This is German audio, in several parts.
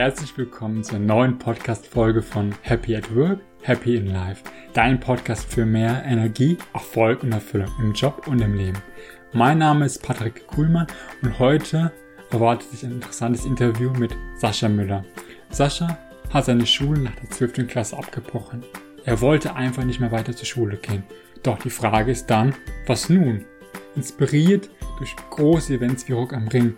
herzlich willkommen zur neuen Podcast-Folge von Happy at Work, Happy in Life. Dein Podcast für mehr Energie, Erfolg und Erfüllung im Job und im Leben. Mein Name ist Patrick Kuhlmann und heute erwartet sich ein interessantes Interview mit Sascha Müller. Sascha hat seine Schule nach der 12. Klasse abgebrochen. Er wollte einfach nicht mehr weiter zur Schule gehen. Doch die Frage ist dann, was nun? Inspiriert durch große Events wie Rock am Ring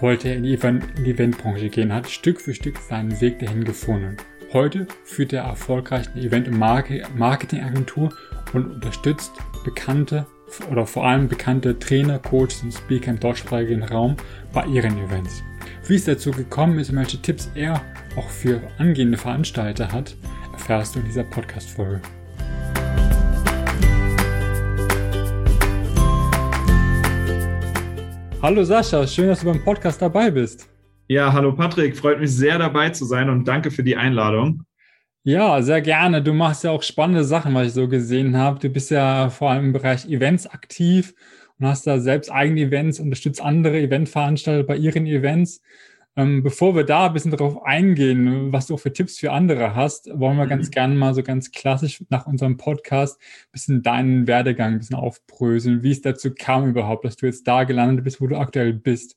wollte er in die, Eventbranche gehen, hat Stück für Stück seinen Weg dahin gefunden. Heute führt er erfolgreich eine Event- und Marketingagentur und unterstützt bekannte oder vor allem bekannte Trainer, Coaches und Speaker im deutschsprachigen Raum bei ihren Events. Wie es dazu gekommen ist und welche Tipps er auch für angehende Veranstalter hat, erfährst du in dieser Podcast-Folge. Hallo Sascha, schön, dass du beim Podcast dabei bist. Ja, hallo Patrick, freut mich sehr dabei zu sein und danke für die Einladung. Ja, sehr gerne. Du machst ja auch spannende Sachen, was ich so gesehen habe. Du bist ja vor allem im Bereich Events aktiv und hast da selbst eigene Events, unterstützt andere Eventveranstalter bei ihren Events. Ähm, bevor wir da ein bisschen darauf eingehen, was du auch für Tipps für andere hast, wollen wir mhm. ganz gerne mal so ganz klassisch nach unserem Podcast ein bisschen deinen Werdegang ein bisschen aufbröseln, wie es dazu kam überhaupt, dass du jetzt da gelandet bist, wo du aktuell bist.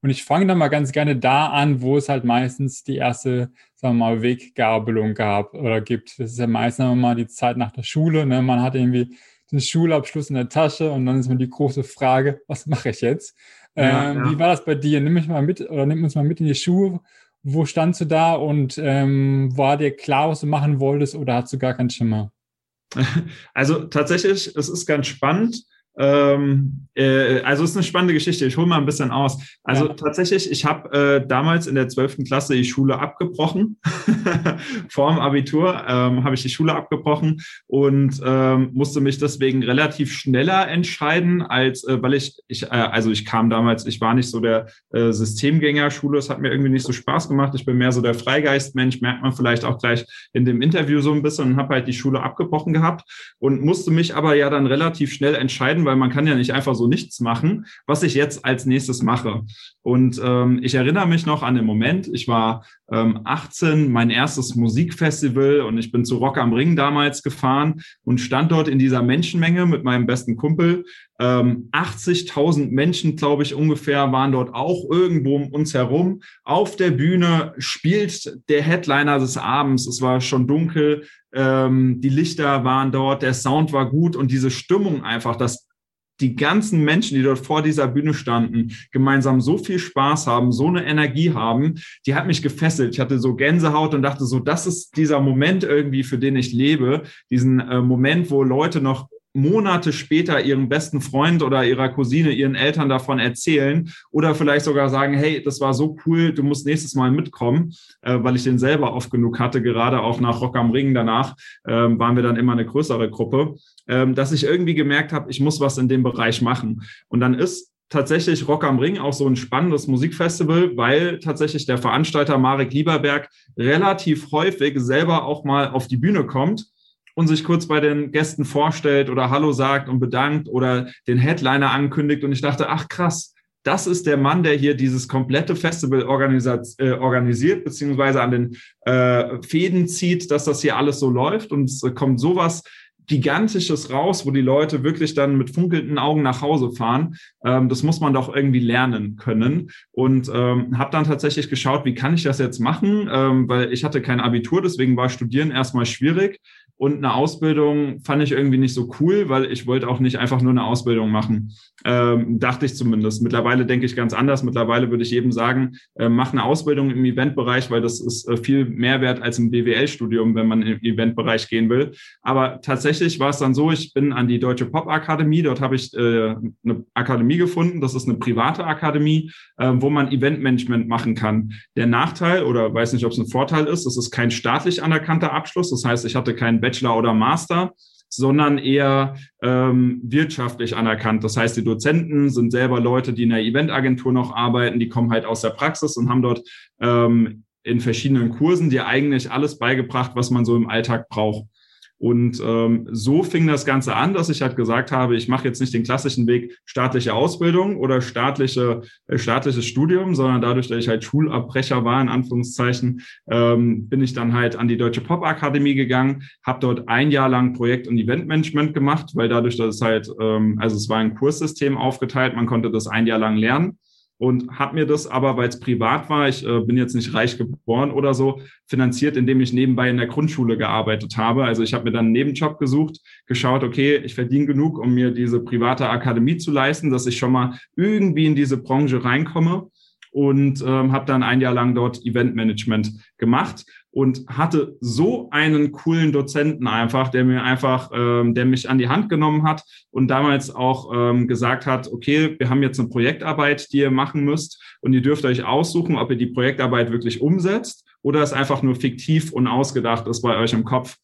Und ich fange dann mal ganz gerne da an, wo es halt meistens die erste, sagen wir mal, Weggabelung gab oder gibt. Das ist ja meistens mal die Zeit nach der Schule. Ne? Man hat irgendwie den Schulabschluss in der Tasche und dann ist mir die große Frage, was mache ich jetzt? Ja, ähm, ja. Wie war das bei dir? Nimm mich mal mit oder nimm uns mal mit in die Schuhe. Wo standst du da und ähm, war dir klar, was du machen wolltest oder hast du gar keinen Schimmer? Also tatsächlich, es ist ganz spannend. Ähm, äh, also es ist eine spannende Geschichte. Ich hole mal ein bisschen aus. Also ja. tatsächlich, ich habe äh, damals in der 12. Klasse die Schule abgebrochen. Vor dem Abitur ähm, habe ich die Schule abgebrochen und ähm, musste mich deswegen relativ schneller entscheiden, als äh, weil ich, ich äh, also ich kam damals, ich war nicht so der äh, Systemgänger-Schule, es hat mir irgendwie nicht so Spaß gemacht. Ich bin mehr so der Freigeist-Mensch, merkt man vielleicht auch gleich in dem Interview so ein bisschen und habe halt die Schule abgebrochen gehabt und musste mich aber ja dann relativ schnell entscheiden, weil man kann ja nicht einfach so nichts machen, was ich jetzt als nächstes mache. Und ähm, ich erinnere mich noch an den Moment, ich war ähm, 18, mein erstes Musikfestival und ich bin zu Rock am Ring damals gefahren und stand dort in dieser Menschenmenge mit meinem besten Kumpel. Ähm, 80.000 Menschen, glaube ich, ungefähr waren dort auch irgendwo um uns herum. Auf der Bühne spielt der Headliner des Abends. Es war schon dunkel, ähm, die Lichter waren dort, der Sound war gut und diese Stimmung einfach, das die ganzen Menschen, die dort vor dieser Bühne standen, gemeinsam so viel Spaß haben, so eine Energie haben, die hat mich gefesselt. Ich hatte so Gänsehaut und dachte so, das ist dieser Moment irgendwie, für den ich lebe. Diesen äh, Moment, wo Leute noch Monate später ihrem besten Freund oder ihrer Cousine, ihren Eltern davon erzählen oder vielleicht sogar sagen, hey, das war so cool, du musst nächstes Mal mitkommen, äh, weil ich den selber oft genug hatte, gerade auch nach Rock am Ring danach äh, waren wir dann immer eine größere Gruppe, äh, dass ich irgendwie gemerkt habe, ich muss was in dem Bereich machen. Und dann ist tatsächlich Rock am Ring auch so ein spannendes Musikfestival, weil tatsächlich der Veranstalter Marek Lieberberg relativ häufig selber auch mal auf die Bühne kommt und sich kurz bei den Gästen vorstellt oder Hallo sagt und bedankt oder den Headliner ankündigt. Und ich dachte, ach krass, das ist der Mann, der hier dieses komplette Festival äh, organisiert, beziehungsweise an den äh, Fäden zieht, dass das hier alles so läuft. Und es kommt sowas Gigantisches raus, wo die Leute wirklich dann mit funkelnden Augen nach Hause fahren. Ähm, das muss man doch irgendwie lernen können. Und ähm, habe dann tatsächlich geschaut, wie kann ich das jetzt machen, ähm, weil ich hatte kein Abitur, deswegen war Studieren erstmal schwierig. Und eine Ausbildung fand ich irgendwie nicht so cool, weil ich wollte auch nicht einfach nur eine Ausbildung machen. Ähm, dachte ich zumindest. Mittlerweile denke ich ganz anders. Mittlerweile würde ich eben sagen, äh, mach eine Ausbildung im Eventbereich, weil das ist äh, viel mehr wert als im BWL-Studium, wenn man im Eventbereich gehen will. Aber tatsächlich war es dann so, ich bin an die Deutsche Pop-Akademie. Dort habe ich äh, eine Akademie gefunden. Das ist eine private Akademie, äh, wo man Eventmanagement machen kann. Der Nachteil oder weiß nicht, ob es ein Vorteil ist, es ist kein staatlich anerkannter Abschluss. Das heißt, ich hatte keinen Bachelor oder Master, sondern eher ähm, wirtschaftlich anerkannt. Das heißt, die Dozenten sind selber Leute, die in der Eventagentur noch arbeiten, die kommen halt aus der Praxis und haben dort ähm, in verschiedenen Kursen dir eigentlich alles beigebracht, was man so im Alltag braucht. Und ähm, so fing das Ganze an, dass ich halt gesagt habe, ich mache jetzt nicht den klassischen Weg staatliche Ausbildung oder staatliche, äh, staatliches Studium, sondern dadurch, dass ich halt Schulabbrecher war, in Anführungszeichen, ähm, bin ich dann halt an die Deutsche Pop-Akademie gegangen, habe dort ein Jahr lang Projekt- und Eventmanagement gemacht, weil dadurch, dass es halt, ähm, also es war ein Kurssystem aufgeteilt, man konnte das ein Jahr lang lernen und habe mir das aber, weil es privat war, ich äh, bin jetzt nicht reich geboren oder so, finanziert, indem ich nebenbei in der Grundschule gearbeitet habe. Also ich habe mir dann einen Nebenjob gesucht, geschaut, okay, ich verdiene genug, um mir diese private Akademie zu leisten, dass ich schon mal irgendwie in diese Branche reinkomme und ähm, habe dann ein Jahr lang dort Eventmanagement gemacht und hatte so einen coolen Dozenten einfach, der mir einfach, ähm, der mich an die Hand genommen hat und damals auch ähm, gesagt hat, okay, wir haben jetzt eine Projektarbeit, die ihr machen müsst und ihr dürft euch aussuchen, ob ihr die Projektarbeit wirklich umsetzt oder es einfach nur fiktiv und ausgedacht ist bei euch im Kopf.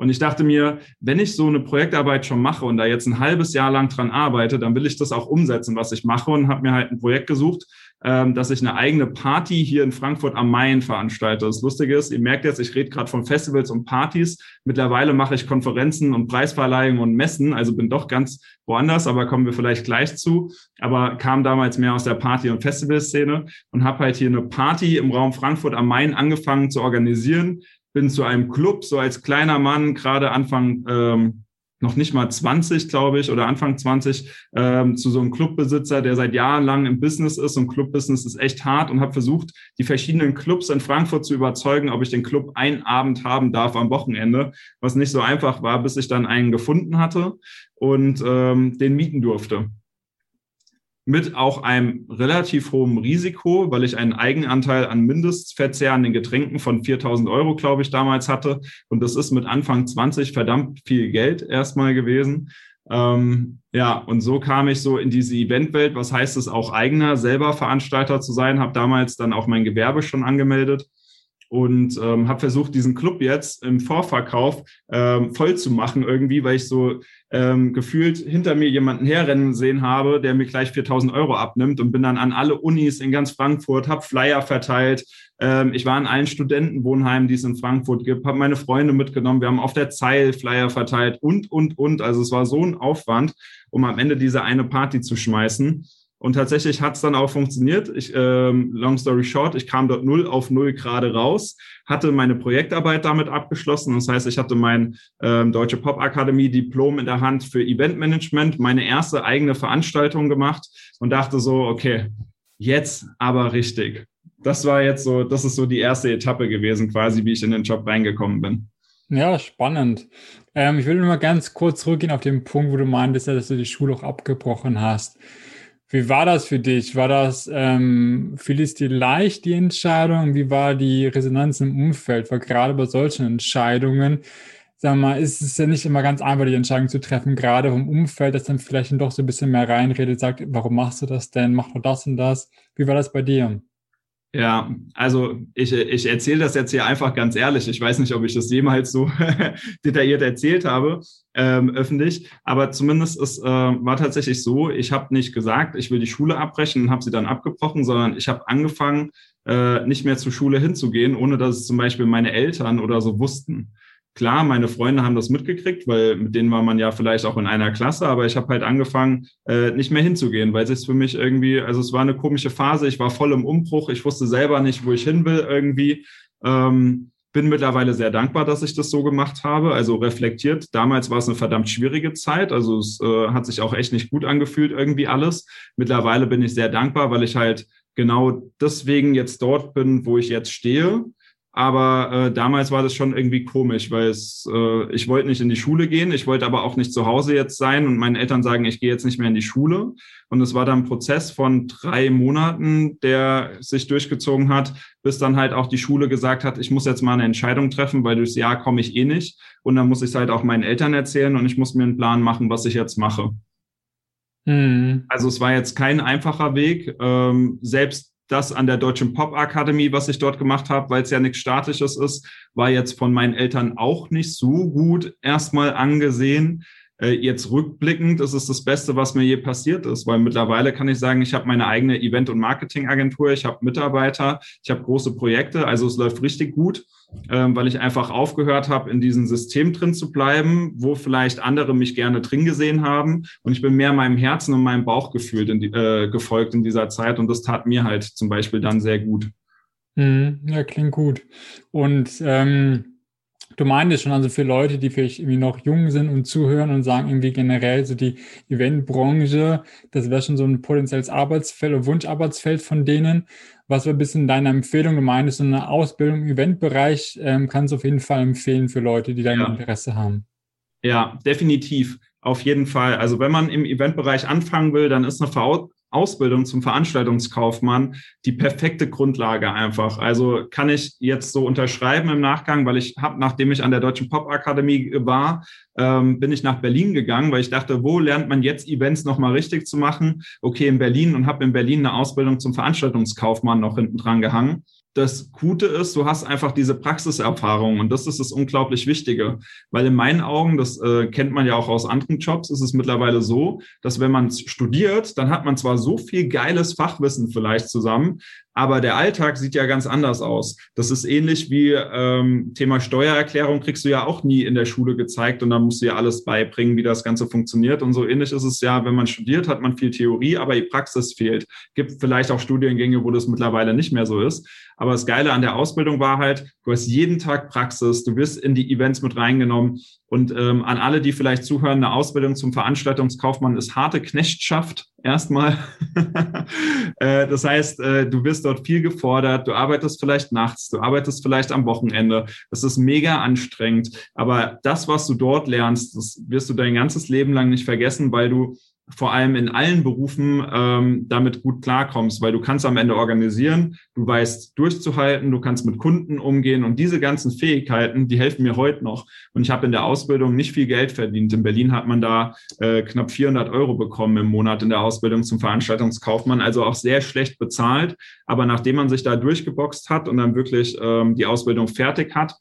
Und ich dachte mir, wenn ich so eine Projektarbeit schon mache und da jetzt ein halbes Jahr lang dran arbeite, dann will ich das auch umsetzen, was ich mache und habe mir halt ein Projekt gesucht, ähm, dass ich eine eigene Party hier in Frankfurt am Main veranstalte. Das Lustige ist, ihr merkt jetzt, ich rede gerade von Festivals und Partys. Mittlerweile mache ich Konferenzen und Preisverleihungen und Messen, also bin doch ganz woanders, aber kommen wir vielleicht gleich zu. Aber kam damals mehr aus der Party- und Festivalszene und habe halt hier eine Party im Raum Frankfurt am Main angefangen zu organisieren. Bin zu einem Club, so als kleiner Mann, gerade Anfang ähm, noch nicht mal 20, glaube ich, oder Anfang 20, ähm, zu so einem Clubbesitzer, der seit Jahren lang im Business ist. Und Clubbusiness ist echt hart und habe versucht, die verschiedenen Clubs in Frankfurt zu überzeugen, ob ich den Club einen Abend haben darf am Wochenende, was nicht so einfach war, bis ich dann einen gefunden hatte und ähm, den mieten durfte mit auch einem relativ hohen Risiko, weil ich einen Eigenanteil an Mindestverzehr an den Getränken von 4000 Euro, glaube ich, damals hatte. Und das ist mit Anfang 20 verdammt viel Geld erstmal gewesen. Ähm, ja, und so kam ich so in diese Eventwelt. Was heißt es auch eigener, selber Veranstalter zu sein? Habe damals dann auch mein Gewerbe schon angemeldet und ähm, habe versucht, diesen Club jetzt im Vorverkauf ähm, voll zu machen irgendwie, weil ich so ähm, gefühlt hinter mir jemanden herrennen sehen habe, der mir gleich 4000 Euro abnimmt und bin dann an alle Unis in ganz Frankfurt, habe Flyer verteilt. Ähm, ich war in allen Studentenwohnheimen, die es in Frankfurt gibt, habe meine Freunde mitgenommen. Wir haben auf der Zeil Flyer verteilt und, und, und. Also es war so ein Aufwand, um am Ende diese eine Party zu schmeißen. Und tatsächlich hat es dann auch funktioniert. Ich, ähm, long story short, ich kam dort null auf null gerade raus, hatte meine Projektarbeit damit abgeschlossen. Das heißt, ich hatte mein ähm, Deutsche Pop Akademie Diplom in der Hand für Eventmanagement, meine erste eigene Veranstaltung gemacht und dachte so, okay, jetzt aber richtig. Das war jetzt so, das ist so die erste Etappe gewesen, quasi, wie ich in den Job reingekommen bin. Ja, spannend. Ähm, ich will nur mal ganz kurz zurückgehen auf den Punkt, wo du meintest, dass du die Schule auch abgebrochen hast. Wie war das für dich? War das, ähm, fiel es dir leicht, die Entscheidung? Wie war die Resonanz im Umfeld? Weil gerade bei solchen Entscheidungen, wir mal, ist es ja nicht immer ganz einfach, die Entscheidung zu treffen, gerade vom Umfeld, das dann vielleicht doch so ein bisschen mehr reinredet, sagt, warum machst du das denn? Mach doch das und das. Wie war das bei dir? Ja, also ich, ich erzähle das jetzt hier einfach ganz ehrlich. Ich weiß nicht, ob ich das jemals so detailliert erzählt habe, ähm, öffentlich, aber zumindest es äh, war tatsächlich so, ich habe nicht gesagt, ich will die Schule abbrechen und habe sie dann abgebrochen, sondern ich habe angefangen, äh, nicht mehr zur Schule hinzugehen, ohne dass es zum Beispiel meine Eltern oder so wussten. Klar, meine Freunde haben das mitgekriegt, weil mit denen war man ja vielleicht auch in einer Klasse, aber ich habe halt angefangen, äh, nicht mehr hinzugehen, weil es für mich irgendwie, also es war eine komische Phase, ich war voll im Umbruch, ich wusste selber nicht, wo ich hin will irgendwie. Ähm, bin mittlerweile sehr dankbar, dass ich das so gemacht habe, also reflektiert. Damals war es eine verdammt schwierige Zeit, also es äh, hat sich auch echt nicht gut angefühlt irgendwie alles. Mittlerweile bin ich sehr dankbar, weil ich halt genau deswegen jetzt dort bin, wo ich jetzt stehe aber äh, damals war das schon irgendwie komisch, weil es, äh, ich wollte nicht in die Schule gehen, ich wollte aber auch nicht zu Hause jetzt sein und meinen Eltern sagen, ich gehe jetzt nicht mehr in die Schule. Und es war dann ein Prozess von drei Monaten, der sich durchgezogen hat, bis dann halt auch die Schule gesagt hat, ich muss jetzt mal eine Entscheidung treffen, weil durchs Jahr komme ich eh nicht. Und dann muss ich es halt auch meinen Eltern erzählen und ich muss mir einen Plan machen, was ich jetzt mache. Mhm. Also es war jetzt kein einfacher Weg. Ähm, selbst das an der Deutschen Pop Akademie, was ich dort gemacht habe, weil es ja nichts Statisches ist, war jetzt von meinen Eltern auch nicht so gut erstmal angesehen. Äh, jetzt rückblickend ist es das Beste, was mir je passiert ist, weil mittlerweile kann ich sagen, ich habe meine eigene Event- und Marketingagentur, ich habe Mitarbeiter, ich habe große Projekte, also es läuft richtig gut, ähm, weil ich einfach aufgehört habe, in diesem System drin zu bleiben, wo vielleicht andere mich gerne drin gesehen haben und ich bin mehr meinem Herzen und meinem Bauchgefühl in die, äh, gefolgt in dieser Zeit und das tat mir halt zum Beispiel dann sehr gut. Mhm, ja, klingt gut. Und ähm, du meintest schon, also für Leute, die vielleicht irgendwie noch jung sind und zuhören und sagen irgendwie generell so die Eventbranche, das wäre schon so ein potenzielles Arbeitsfeld oder Wunscharbeitsfeld von denen. Was wäre ein bisschen deine Empfehlung? Du meintest, so eine Ausbildung im Eventbereich ähm, kannst du auf jeden Fall empfehlen für Leute, die da ja. Interesse haben. Ja, definitiv. Auf jeden Fall. Also wenn man im Eventbereich anfangen will, dann ist eine Ausbildung zum Veranstaltungskaufmann die perfekte Grundlage einfach. Also kann ich jetzt so unterschreiben im Nachgang, weil ich habe, nachdem ich an der Deutschen Pop Akademie war, ähm, bin ich nach Berlin gegangen, weil ich dachte, wo lernt man jetzt Events nochmal richtig zu machen? Okay, in Berlin und habe in Berlin eine Ausbildung zum Veranstaltungskaufmann noch hinten dran gehangen das Gute ist, du hast einfach diese Praxiserfahrung und das ist das unglaublich Wichtige, weil in meinen Augen, das äh, kennt man ja auch aus anderen Jobs, ist es mittlerweile so, dass wenn man studiert, dann hat man zwar so viel geiles Fachwissen vielleicht zusammen, aber der Alltag sieht ja ganz anders aus. Das ist ähnlich wie ähm, Thema Steuererklärung kriegst du ja auch nie in der Schule gezeigt und dann musst du ja alles beibringen, wie das Ganze funktioniert. Und so ähnlich ist es ja, wenn man studiert, hat man viel Theorie, aber die Praxis fehlt. Gibt vielleicht auch Studiengänge, wo das mittlerweile nicht mehr so ist. Aber das Geile an der Ausbildung war halt, du hast jeden Tag Praxis, du wirst in die Events mit reingenommen und ähm, an alle, die vielleicht zuhören, eine Ausbildung zum Veranstaltungskaufmann ist harte Knechtschaft erstmal. äh, das heißt, äh, du wirst dort viel gefordert, du arbeitest vielleicht nachts, du arbeitest vielleicht am Wochenende. Das ist mega anstrengend. Aber das, was du dort lernst, das wirst du dein ganzes Leben lang nicht vergessen, weil du vor allem in allen Berufen ähm, damit gut klarkommst, weil du kannst am Ende organisieren, du weißt durchzuhalten, du kannst mit Kunden umgehen und diese ganzen Fähigkeiten, die helfen mir heute noch. Und ich habe in der Ausbildung nicht viel Geld verdient. In Berlin hat man da äh, knapp 400 Euro bekommen im Monat in der Ausbildung zum Veranstaltungskaufmann, also auch sehr schlecht bezahlt. Aber nachdem man sich da durchgeboxt hat und dann wirklich ähm, die Ausbildung fertig hat,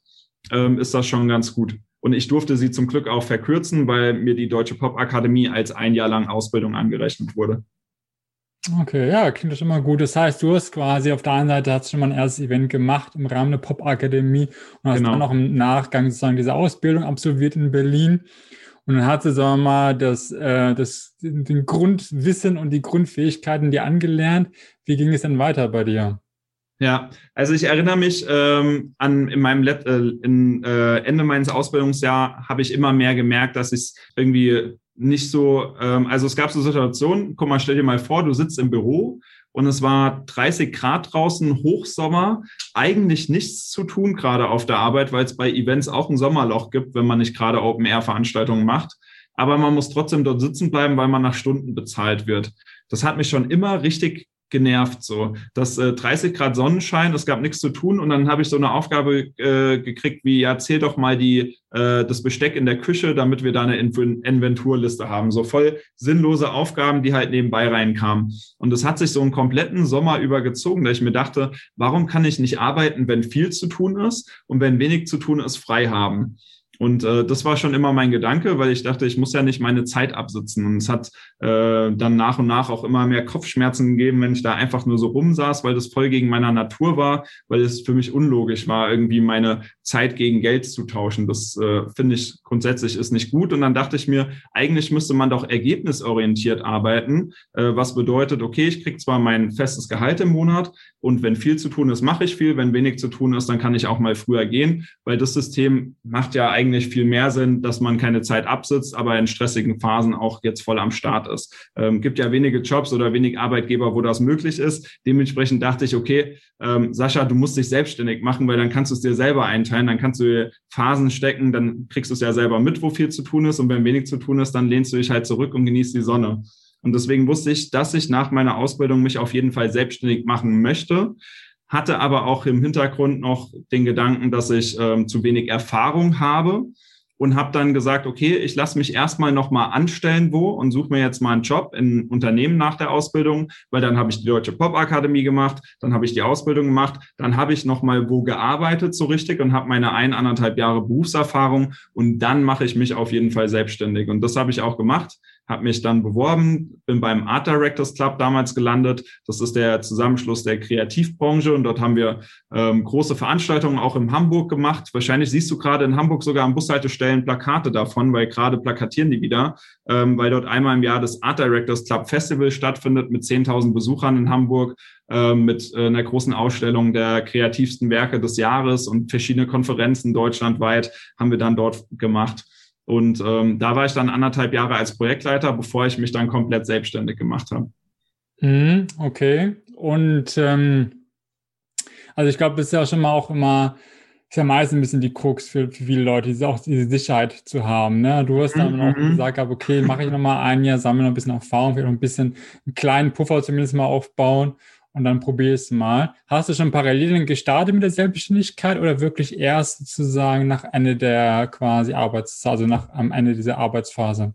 ähm, ist das schon ganz gut. Und ich durfte sie zum Glück auch verkürzen, weil mir die Deutsche Pop Akademie als ein Jahr lang Ausbildung angerechnet wurde. Okay, ja, klingt das immer gut. Das heißt, du hast quasi auf der einen Seite hast schon mal ein erstes Event gemacht im Rahmen der Pop Akademie und hast genau. dann auch im Nachgang sozusagen diese Ausbildung absolviert in Berlin. Und dann hast du, sagen wir mal, das, äh, das, den Grundwissen und die Grundfähigkeiten dir angelernt. Wie ging es denn weiter bei dir? Ja, also ich erinnere mich ähm, an in meinem Let äh, in, äh, Ende meines Ausbildungsjahr habe ich immer mehr gemerkt, dass ich irgendwie nicht so, ähm, also es gab so Situationen, guck mal, stell dir mal vor, du sitzt im Büro und es war 30 Grad draußen, Hochsommer, eigentlich nichts zu tun gerade auf der Arbeit, weil es bei Events auch ein Sommerloch gibt, wenn man nicht gerade Open-Air-Veranstaltungen macht. Aber man muss trotzdem dort sitzen bleiben, weil man nach Stunden bezahlt wird. Das hat mich schon immer richtig genervt so. Das äh, 30 Grad Sonnenschein, es gab nichts zu tun und dann habe ich so eine Aufgabe äh, gekriegt wie, ja, zähl doch mal die, äh, das Besteck in der Küche, damit wir da eine Inventurliste haben. So voll sinnlose Aufgaben, die halt nebenbei reinkamen. Und es hat sich so einen kompletten Sommer übergezogen, da ich mir dachte, warum kann ich nicht arbeiten, wenn viel zu tun ist und wenn wenig zu tun ist, frei haben? Und äh, das war schon immer mein Gedanke, weil ich dachte, ich muss ja nicht meine Zeit absitzen. Und es hat äh, dann nach und nach auch immer mehr Kopfschmerzen gegeben, wenn ich da einfach nur so rumsaß, weil das voll gegen meiner Natur war, weil es für mich unlogisch war, irgendwie meine Zeit gegen Geld zu tauschen. Das äh, finde ich grundsätzlich ist nicht gut. Und dann dachte ich mir, eigentlich müsste man doch ergebnisorientiert arbeiten, äh, was bedeutet, okay, ich kriege zwar mein festes Gehalt im Monat und wenn viel zu tun ist, mache ich viel. Wenn wenig zu tun ist, dann kann ich auch mal früher gehen, weil das System macht ja eigentlich eigentlich viel mehr Sinn, dass man keine Zeit absitzt, aber in stressigen Phasen auch jetzt voll am Start ist. Ähm, gibt ja wenige Jobs oder wenig Arbeitgeber, wo das möglich ist. Dementsprechend dachte ich, okay, ähm, Sascha, du musst dich selbstständig machen, weil dann kannst du es dir selber einteilen, dann kannst du Phasen stecken, dann kriegst du es ja selber mit, wo viel zu tun ist und wenn wenig zu tun ist, dann lehnst du dich halt zurück und genießt die Sonne. Und deswegen wusste ich, dass ich nach meiner Ausbildung mich auf jeden Fall selbstständig machen möchte hatte aber auch im Hintergrund noch den Gedanken, dass ich ähm, zu wenig Erfahrung habe und habe dann gesagt, okay, ich lasse mich erstmal nochmal anstellen wo und suche mir jetzt mal einen Job in Unternehmen nach der Ausbildung, weil dann habe ich die Deutsche Pop Akademie gemacht, dann habe ich die Ausbildung gemacht, dann habe ich nochmal wo gearbeitet so richtig und habe meine ein, anderthalb Jahre Berufserfahrung und dann mache ich mich auf jeden Fall selbstständig. Und das habe ich auch gemacht habe mich dann beworben, bin beim Art Directors Club damals gelandet. Das ist der Zusammenschluss der Kreativbranche und dort haben wir ähm, große Veranstaltungen auch in Hamburg gemacht. Wahrscheinlich siehst du gerade in Hamburg sogar an Bushaltestellen Plakate davon, weil gerade plakatieren die wieder, ähm, weil dort einmal im Jahr das Art Directors Club Festival stattfindet mit 10.000 Besuchern in Hamburg, ähm, mit äh, einer großen Ausstellung der kreativsten Werke des Jahres und verschiedene Konferenzen deutschlandweit haben wir dann dort gemacht. Und ähm, da war ich dann anderthalb Jahre als Projektleiter, bevor ich mich dann komplett selbstständig gemacht habe. Mhm, okay. Und ähm, also ich glaube, das ist ja schon mal auch immer, ist ja meistens ein bisschen die Krux für, für viele Leute, diese, auch diese Sicherheit zu haben. Ne? Du hast dann mhm. auch gesagt, okay, mache ich nochmal ein Jahr, sammle noch ein bisschen Erfahrung, vielleicht noch ein bisschen einen kleinen Puffer zumindest mal aufbauen und dann probier es mal. Hast du schon parallel gestartet mit der Selbstständigkeit oder wirklich erst sozusagen nach Ende der quasi Arbeits, also nach am Ende dieser Arbeitsphase?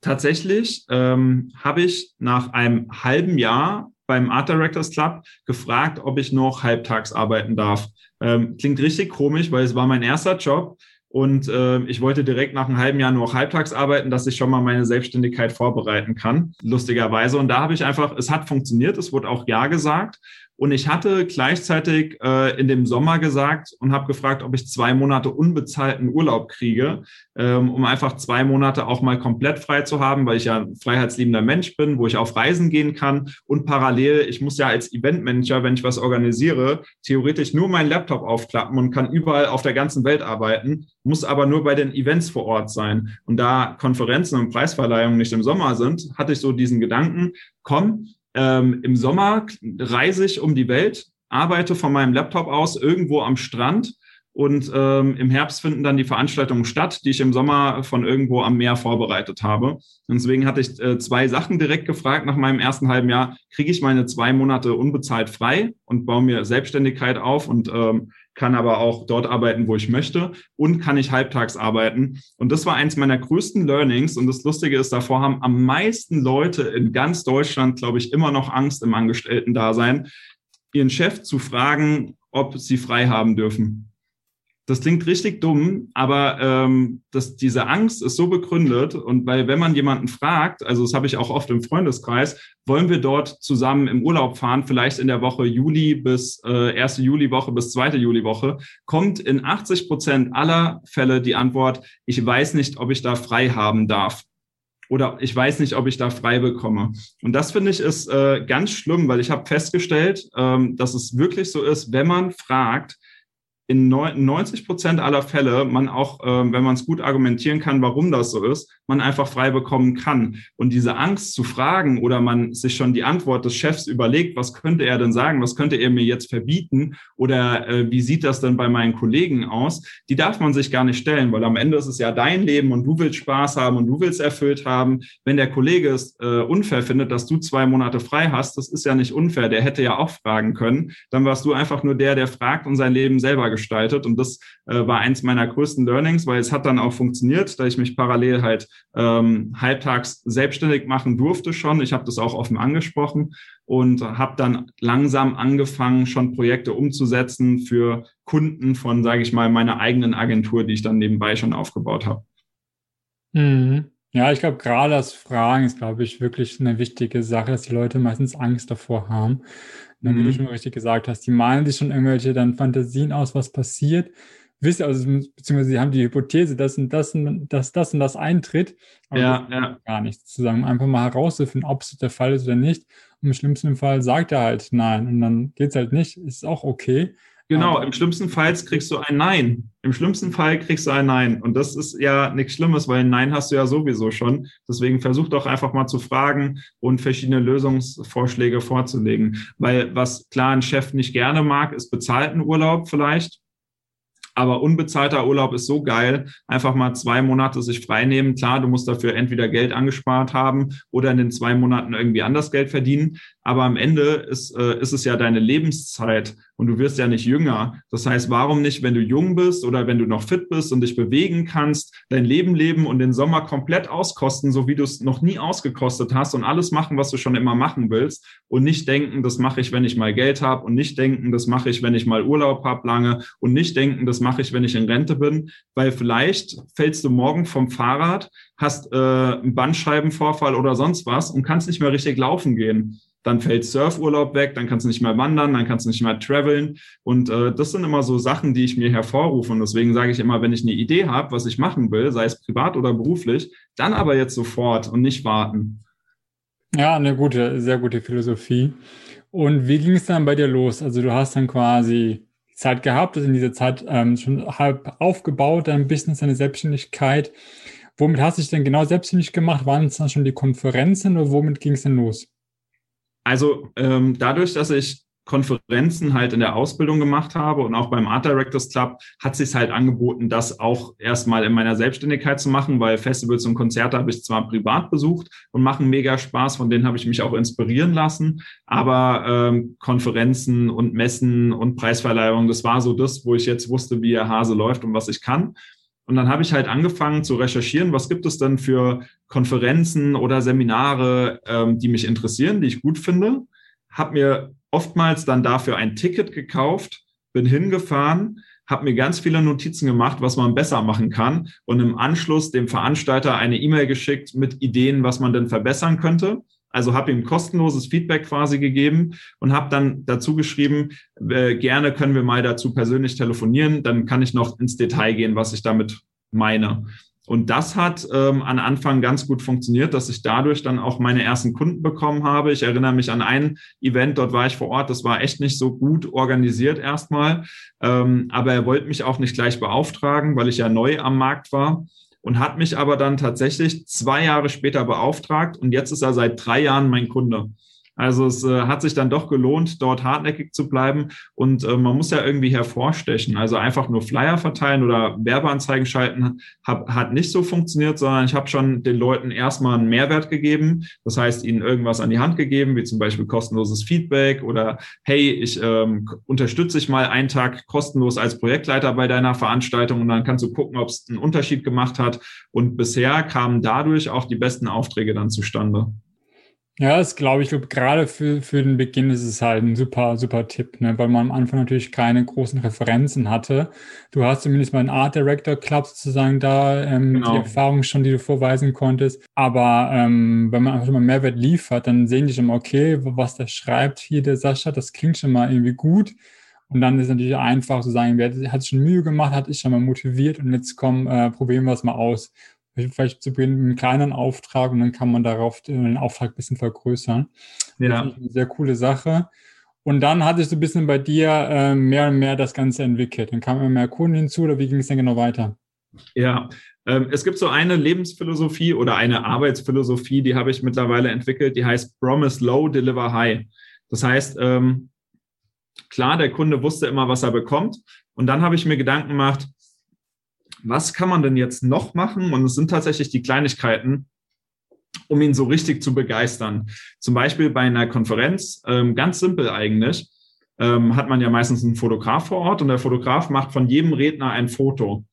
Tatsächlich ähm, habe ich nach einem halben Jahr beim Art Directors Club gefragt, ob ich noch halbtags arbeiten darf. Ähm, klingt richtig komisch, weil es war mein erster Job. Und äh, ich wollte direkt nach einem halben Jahr nur noch halbtags arbeiten, dass ich schon mal meine Selbstständigkeit vorbereiten kann, lustigerweise. Und da habe ich einfach, es hat funktioniert, es wurde auch Ja gesagt. Und ich hatte gleichzeitig äh, in dem Sommer gesagt und habe gefragt, ob ich zwei Monate unbezahlten Urlaub kriege, ähm, um einfach zwei Monate auch mal komplett frei zu haben, weil ich ja ein freiheitsliebender Mensch bin, wo ich auf Reisen gehen kann. Und parallel, ich muss ja als Eventmanager, wenn ich was organisiere, theoretisch nur meinen Laptop aufklappen und kann überall auf der ganzen Welt arbeiten, muss aber nur bei den Events vor Ort sein. Und da Konferenzen und Preisverleihungen nicht im Sommer sind, hatte ich so diesen Gedanken, komm, ähm, Im Sommer reise ich um die Welt, arbeite von meinem Laptop aus irgendwo am Strand und ähm, im Herbst finden dann die Veranstaltungen statt, die ich im Sommer von irgendwo am Meer vorbereitet habe. Und deswegen hatte ich äh, zwei Sachen direkt gefragt nach meinem ersten halben Jahr. Kriege ich meine zwei Monate unbezahlt frei und baue mir Selbstständigkeit auf und ähm, kann aber auch dort arbeiten, wo ich möchte und kann ich halbtags arbeiten. Und das war eins meiner größten Learnings. Und das Lustige ist, davor haben am meisten Leute in ganz Deutschland, glaube ich, immer noch Angst im Angestellten-Dasein, ihren Chef zu fragen, ob sie frei haben dürfen. Das klingt richtig dumm, aber ähm, das, diese Angst ist so begründet. Und weil, wenn man jemanden fragt, also das habe ich auch oft im Freundeskreis, wollen wir dort zusammen im Urlaub fahren, vielleicht in der Woche Juli bis äh, erste Juliwoche bis zweite Juliwoche, kommt in 80 Prozent aller Fälle die Antwort, ich weiß nicht, ob ich da frei haben darf oder ich weiß nicht, ob ich da frei bekomme. Und das finde ich ist äh, ganz schlimm, weil ich habe festgestellt, ähm, dass es wirklich so ist, wenn man fragt, in 90 Prozent aller Fälle man auch, ähm, wenn man es gut argumentieren kann, warum das so ist, man einfach frei bekommen kann. Und diese Angst zu fragen oder man sich schon die Antwort des Chefs überlegt, was könnte er denn sagen, was könnte er mir jetzt verbieten oder äh, wie sieht das denn bei meinen Kollegen aus, die darf man sich gar nicht stellen, weil am Ende ist es ja dein Leben und du willst Spaß haben und du willst erfüllt haben. Wenn der Kollege es äh, unfair findet, dass du zwei Monate frei hast, das ist ja nicht unfair, der hätte ja auch fragen können, dann warst du einfach nur der, der fragt und sein Leben selber gestaltet. Und das äh, war eins meiner größten Learnings, weil es hat dann auch funktioniert, da ich mich parallel halt ähm, halbtags selbstständig machen durfte schon. Ich habe das auch offen angesprochen und habe dann langsam angefangen, schon Projekte umzusetzen für Kunden von, sage ich mal, meiner eigenen Agentur, die ich dann nebenbei schon aufgebaut habe. Mhm. Ja, ich glaube, gerade das Fragen ist, glaube ich, wirklich eine wichtige Sache, dass die Leute meistens Angst davor haben. Und wie du mhm. schon richtig gesagt hast, die malen sich schon irgendwelche dann Fantasien aus, was passiert wissen, also beziehungsweise sie haben die Hypothese, dass und das, dass das und das eintritt, aber ja, ja. gar nichts zu sagen. Einfach mal herauszufinden, ob es der Fall ist oder nicht. Und im schlimmsten Fall sagt er halt nein und dann geht es halt nicht, ist auch okay. Genau, im schlimmsten Fall kriegst du ein Nein. Im schlimmsten Fall kriegst du ein Nein. Und das ist ja nichts Schlimmes, weil ein Nein hast du ja sowieso schon. Deswegen versuch doch einfach mal zu fragen und verschiedene Lösungsvorschläge vorzulegen. Weil was klar ein Chef nicht gerne mag, ist bezahlten Urlaub vielleicht. Aber unbezahlter Urlaub ist so geil. Einfach mal zwei Monate sich freinehmen. Klar, du musst dafür entweder Geld angespart haben oder in den zwei Monaten irgendwie anders Geld verdienen. Aber am Ende ist, äh, ist es ja deine Lebenszeit. Und du wirst ja nicht jünger. Das heißt, warum nicht, wenn du jung bist oder wenn du noch fit bist und dich bewegen kannst, dein Leben leben und den Sommer komplett auskosten, so wie du es noch nie ausgekostet hast und alles machen, was du schon immer machen willst und nicht denken, das mache ich, wenn ich mal Geld habe und nicht denken, das mache ich, wenn ich mal Urlaub habe lange und nicht denken, das mache ich, wenn ich in Rente bin, weil vielleicht fällst du morgen vom Fahrrad, hast äh, einen Bandscheibenvorfall oder sonst was und kannst nicht mehr richtig laufen gehen dann fällt Surfurlaub weg, dann kannst du nicht mehr wandern, dann kannst du nicht mehr traveln. Und äh, das sind immer so Sachen, die ich mir hervorrufe. Und deswegen sage ich immer, wenn ich eine Idee habe, was ich machen will, sei es privat oder beruflich, dann aber jetzt sofort und nicht warten. Ja, eine gute, sehr gute Philosophie. Und wie ging es dann bei dir los? Also du hast dann quasi Zeit gehabt, also in dieser Zeit ähm, schon halb aufgebaut, dein Business, deine Selbstständigkeit. Womit hast du dich denn genau selbstständig gemacht? Waren es dann schon die Konferenzen oder womit ging es denn los? Also ähm, dadurch, dass ich Konferenzen halt in der Ausbildung gemacht habe und auch beim Art Directors Club hat sich halt angeboten, das auch erstmal in meiner Selbstständigkeit zu machen, weil Festivals und Konzerte habe ich zwar privat besucht und machen mega Spaß, von denen habe ich mich auch inspirieren lassen, aber ähm, Konferenzen und Messen und Preisverleihungen, das war so das, wo ich jetzt wusste, wie der Hase läuft und was ich kann. Und dann habe ich halt angefangen zu recherchieren, was gibt es denn für Konferenzen oder Seminare, ähm, die mich interessieren, die ich gut finde. Habe mir oftmals dann dafür ein Ticket gekauft, bin hingefahren, habe mir ganz viele Notizen gemacht, was man besser machen kann und im Anschluss dem Veranstalter eine E-Mail geschickt mit Ideen, was man denn verbessern könnte. Also habe ihm kostenloses Feedback quasi gegeben und habe dann dazu geschrieben, äh, gerne können wir mal dazu persönlich telefonieren, dann kann ich noch ins Detail gehen, was ich damit meine. Und das hat ähm, an Anfang ganz gut funktioniert, dass ich dadurch dann auch meine ersten Kunden bekommen habe. Ich erinnere mich an ein Event, dort war ich vor Ort, das war echt nicht so gut organisiert erstmal, ähm, aber er wollte mich auch nicht gleich beauftragen, weil ich ja neu am Markt war und hat mich aber dann tatsächlich zwei Jahre später beauftragt und jetzt ist er seit drei Jahren mein Kunde. Also es äh, hat sich dann doch gelohnt, dort hartnäckig zu bleiben und äh, man muss ja irgendwie hervorstechen. Also einfach nur Flyer verteilen oder Werbeanzeigen schalten hab, hat nicht so funktioniert, sondern ich habe schon den Leuten erstmal einen Mehrwert gegeben. Das heißt, ihnen irgendwas an die Hand gegeben, wie zum Beispiel kostenloses Feedback oder hey, ich ähm, unterstütze dich mal einen Tag kostenlos als Projektleiter bei deiner Veranstaltung und dann kannst du gucken, ob es einen Unterschied gemacht hat. Und bisher kamen dadurch auch die besten Aufträge dann zustande. Ja, das glaube ich, glaube, gerade für, für den Beginn ist es halt ein super, super Tipp, ne? weil man am Anfang natürlich keine großen Referenzen hatte. Du hast zumindest mal einen Art Director Club sozusagen da, ähm, genau. die Erfahrung schon, die du vorweisen konntest. Aber ähm, wenn man einfach schon mal Mehrwert liefert, dann sehen die schon mal, okay, was der schreibt hier, der Sascha, das klingt schon mal irgendwie gut. Und dann ist natürlich einfach zu sagen, wer hat schon Mühe gemacht, hat sich schon mal motiviert und jetzt komm, äh, probieren wir es mal aus vielleicht zu Beginn einen kleinen Auftrag und dann kann man darauf den Auftrag ein bisschen vergrößern. Ja. Das ist eine sehr coole Sache. Und dann hattest du ein bisschen bei dir äh, mehr und mehr das Ganze entwickelt. Dann kamen immer mehr Kunden hinzu oder wie ging es denn genau weiter? Ja, ähm, es gibt so eine Lebensphilosophie oder eine Arbeitsphilosophie, die habe ich mittlerweile entwickelt, die heißt Promise Low, Deliver High. Das heißt, ähm, klar, der Kunde wusste immer, was er bekommt. Und dann habe ich mir Gedanken gemacht, was kann man denn jetzt noch machen? Und es sind tatsächlich die Kleinigkeiten, um ihn so richtig zu begeistern. Zum Beispiel bei einer Konferenz, ähm, ganz simpel eigentlich, ähm, hat man ja meistens einen Fotograf vor Ort und der Fotograf macht von jedem Redner ein Foto.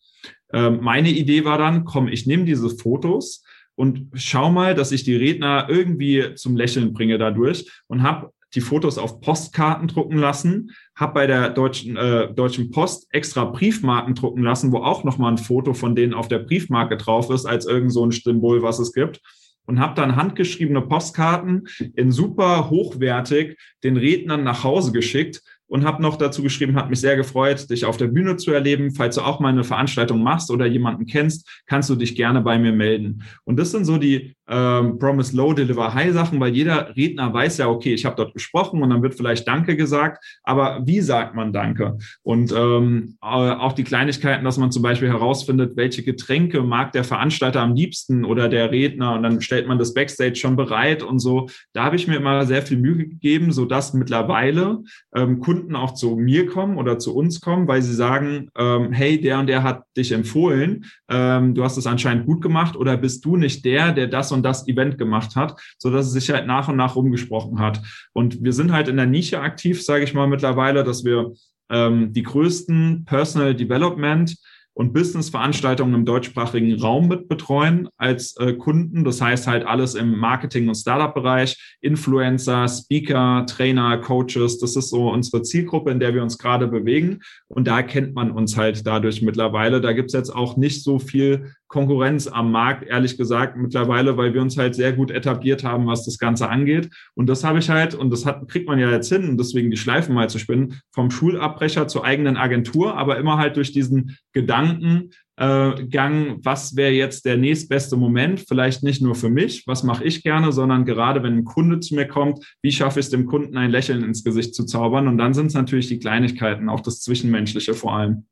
Ähm, meine Idee war dann, komm, ich nehme diese Fotos und schau mal, dass ich die Redner irgendwie zum Lächeln bringe dadurch und habe die Fotos auf Postkarten drucken lassen, habe bei der Deutschen, äh, Deutschen Post extra Briefmarken drucken lassen, wo auch nochmal ein Foto von denen auf der Briefmarke drauf ist, als irgend so ein Symbol, was es gibt. Und habe dann handgeschriebene Postkarten in super hochwertig den Rednern nach Hause geschickt, und habe noch dazu geschrieben, hat mich sehr gefreut, dich auf der Bühne zu erleben. Falls du auch mal eine Veranstaltung machst oder jemanden kennst, kannst du dich gerne bei mir melden. Und das sind so die ähm, Promise Low, Deliver High Sachen, weil jeder Redner weiß ja, okay, ich habe dort gesprochen und dann wird vielleicht Danke gesagt, aber wie sagt man Danke? Und ähm, auch die Kleinigkeiten, dass man zum Beispiel herausfindet, welche Getränke mag der Veranstalter am liebsten oder der Redner und dann stellt man das Backstage schon bereit und so. Da habe ich mir immer sehr viel Mühe gegeben, sodass mittlerweile ähm, Kunden auch zu mir kommen oder zu uns kommen, weil sie sagen, ähm, hey, der und der hat dich empfohlen, ähm, du hast es anscheinend gut gemacht oder bist du nicht der, der das und und das Event gemacht hat, so dass es sich halt nach und nach rumgesprochen hat. Und wir sind halt in der Nische aktiv, sage ich mal mittlerweile, dass wir ähm, die größten Personal Development und Business-Veranstaltungen im deutschsprachigen Raum mit betreuen als äh, Kunden. Das heißt halt alles im Marketing- und Startup-Bereich, Influencer, Speaker, Trainer, Coaches. Das ist so unsere Zielgruppe, in der wir uns gerade bewegen. Und da kennt man uns halt dadurch mittlerweile. Da gibt's jetzt auch nicht so viel Konkurrenz am Markt, ehrlich gesagt, mittlerweile, weil wir uns halt sehr gut etabliert haben, was das Ganze angeht. Und das habe ich halt, und das hat, kriegt man ja jetzt hin, und deswegen die Schleifen mal zu spinnen, vom Schulabbrecher zur eigenen Agentur, aber immer halt durch diesen Gedankengang, äh, was wäre jetzt der nächstbeste Moment, vielleicht nicht nur für mich, was mache ich gerne, sondern gerade wenn ein Kunde zu mir kommt, wie schaffe ich es dem Kunden ein Lächeln ins Gesicht zu zaubern? Und dann sind es natürlich die Kleinigkeiten, auch das Zwischenmenschliche vor allem.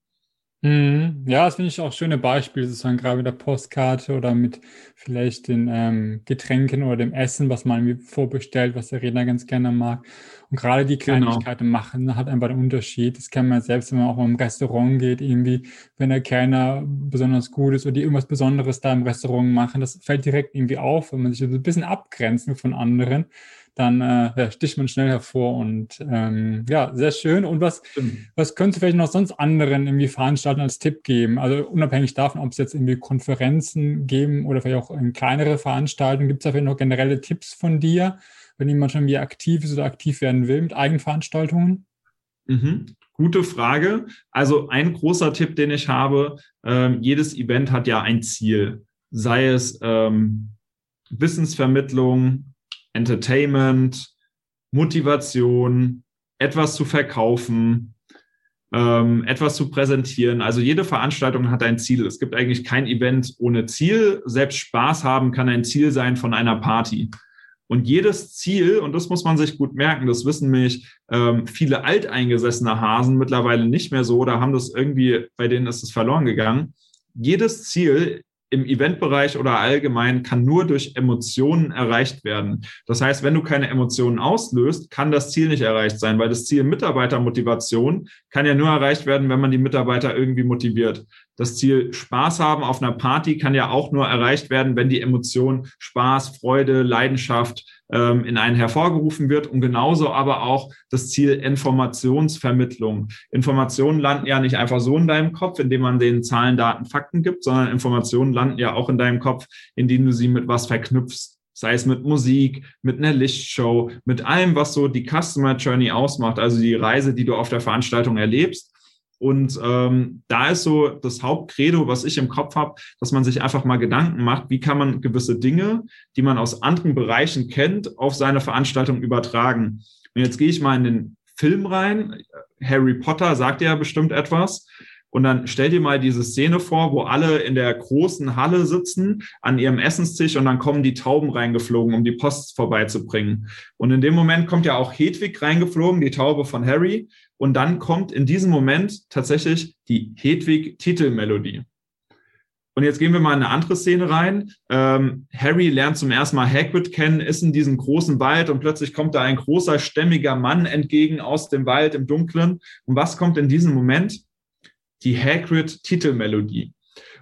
Mhm. Ja, das finde ich auch schöne Beispiele, sozusagen gerade mit der Postkarte oder mit vielleicht den ähm, Getränken oder dem Essen, was man irgendwie vorbestellt, was der Redner ganz gerne mag. Und gerade die genau. Kleinigkeiten genau. machen hat einfach einen Unterschied. Das kann man selbst, wenn man auch mal im Restaurant geht, irgendwie, wenn der Kellner besonders gut ist oder die irgendwas Besonderes da im Restaurant machen, das fällt direkt irgendwie auf, wenn man sich ein bisschen abgrenzen von anderen dann äh, sticht man schnell hervor und ähm, ja, sehr schön. Und was, was könntest du vielleicht noch sonst anderen irgendwie veranstalten als Tipp geben? Also unabhängig davon, ob es jetzt irgendwie Konferenzen geben oder vielleicht auch in kleinere Veranstaltungen, gibt es da vielleicht noch generelle Tipps von dir, wenn jemand schon irgendwie aktiv ist oder aktiv werden will mit Eigenveranstaltungen? Mhm. Gute Frage. Also ein großer Tipp, den ich habe, ähm, jedes Event hat ja ein Ziel, sei es ähm, Wissensvermittlung, Entertainment, Motivation, etwas zu verkaufen, ähm, etwas zu präsentieren. Also jede Veranstaltung hat ein Ziel. Es gibt eigentlich kein Event ohne Ziel. Selbst Spaß haben kann ein Ziel sein von einer Party. Und jedes Ziel, und das muss man sich gut merken, das wissen mich ähm, viele alteingesessene Hasen mittlerweile nicht mehr so oder haben das irgendwie, bei denen ist es verloren gegangen. Jedes Ziel im Eventbereich oder allgemein kann nur durch Emotionen erreicht werden. Das heißt, wenn du keine Emotionen auslöst, kann das Ziel nicht erreicht sein, weil das Ziel Mitarbeitermotivation kann ja nur erreicht werden, wenn man die Mitarbeiter irgendwie motiviert. Das Ziel Spaß haben auf einer Party kann ja auch nur erreicht werden, wenn die Emotion Spaß, Freude, Leidenschaft ähm, in einen hervorgerufen wird und genauso aber auch das Ziel Informationsvermittlung. Informationen landen ja nicht einfach so in deinem Kopf, indem man den Zahlen, Daten, Fakten gibt, sondern Informationen landen ja auch in deinem Kopf, indem du sie mit was verknüpfst sei es mit Musik, mit einer Lichtshow, mit allem, was so die Customer Journey ausmacht, also die Reise, die du auf der Veranstaltung erlebst. Und ähm, da ist so das Hauptcredo, was ich im Kopf habe, dass man sich einfach mal Gedanken macht, wie kann man gewisse Dinge, die man aus anderen Bereichen kennt, auf seine Veranstaltung übertragen. Und jetzt gehe ich mal in den Film rein. Harry Potter sagt ja bestimmt etwas. Und dann stell dir mal diese Szene vor, wo alle in der großen Halle sitzen an ihrem Essenstisch und dann kommen die Tauben reingeflogen, um die Post vorbeizubringen. Und in dem Moment kommt ja auch Hedwig reingeflogen, die Taube von Harry. Und dann kommt in diesem Moment tatsächlich die Hedwig-Titelmelodie. Und jetzt gehen wir mal in eine andere Szene rein. Ähm, Harry lernt zum ersten Mal Hagrid kennen, ist in diesem großen Wald und plötzlich kommt da ein großer, stämmiger Mann entgegen aus dem Wald im Dunkeln. Und was kommt in diesem Moment? Die Hagrid-Titelmelodie.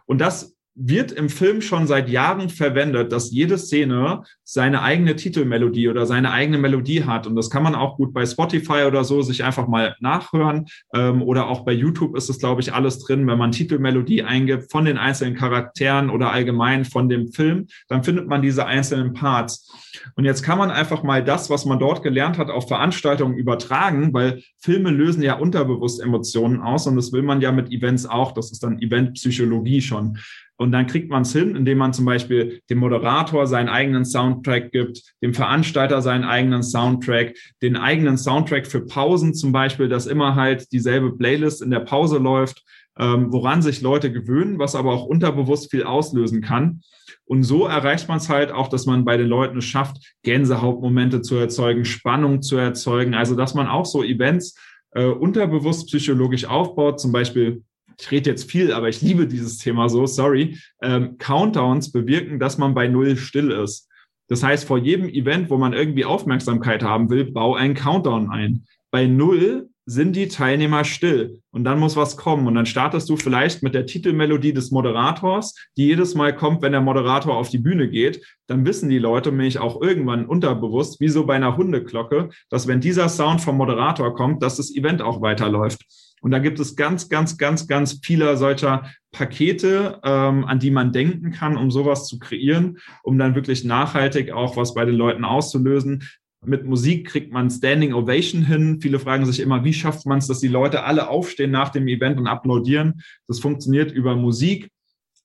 Und das wird im Film schon seit Jahren verwendet, dass jede Szene seine eigene Titelmelodie oder seine eigene Melodie hat. Und das kann man auch gut bei Spotify oder so sich einfach mal nachhören. Ähm, oder auch bei YouTube ist es, glaube ich, alles drin. Wenn man Titelmelodie eingibt von den einzelnen Charakteren oder allgemein von dem Film, dann findet man diese einzelnen Parts. Und jetzt kann man einfach mal das, was man dort gelernt hat, auf Veranstaltungen übertragen, weil Filme lösen ja unterbewusst Emotionen aus und das will man ja mit Events auch. Das ist dann Eventpsychologie schon. Und dann kriegt man es hin, indem man zum Beispiel dem Moderator seinen eigenen Soundtrack gibt, dem Veranstalter seinen eigenen Soundtrack, den eigenen Soundtrack für Pausen zum Beispiel, dass immer halt dieselbe Playlist in der Pause läuft, ähm, woran sich Leute gewöhnen, was aber auch unterbewusst viel auslösen kann. Und so erreicht man es halt auch, dass man bei den Leuten es schafft, Gänsehautmomente zu erzeugen, Spannung zu erzeugen. Also dass man auch so Events äh, unterbewusst psychologisch aufbaut, zum Beispiel ich rede jetzt viel, aber ich liebe dieses Thema so, sorry, ähm, Countdowns bewirken, dass man bei Null still ist. Das heißt, vor jedem Event, wo man irgendwie Aufmerksamkeit haben will, bau einen Countdown ein. Bei Null sind die Teilnehmer still und dann muss was kommen. Und dann startest du vielleicht mit der Titelmelodie des Moderators, die jedes Mal kommt, wenn der Moderator auf die Bühne geht. Dann wissen die Leute mich auch irgendwann unterbewusst, wie so bei einer Hundeglocke, dass wenn dieser Sound vom Moderator kommt, dass das Event auch weiterläuft. Und da gibt es ganz, ganz, ganz, ganz viele solcher Pakete, ähm, an die man denken kann, um sowas zu kreieren, um dann wirklich nachhaltig auch was bei den Leuten auszulösen mit Musik kriegt man Standing Ovation hin. Viele fragen sich immer, wie schafft man es, dass die Leute alle aufstehen nach dem Event und applaudieren? Das funktioniert über Musik.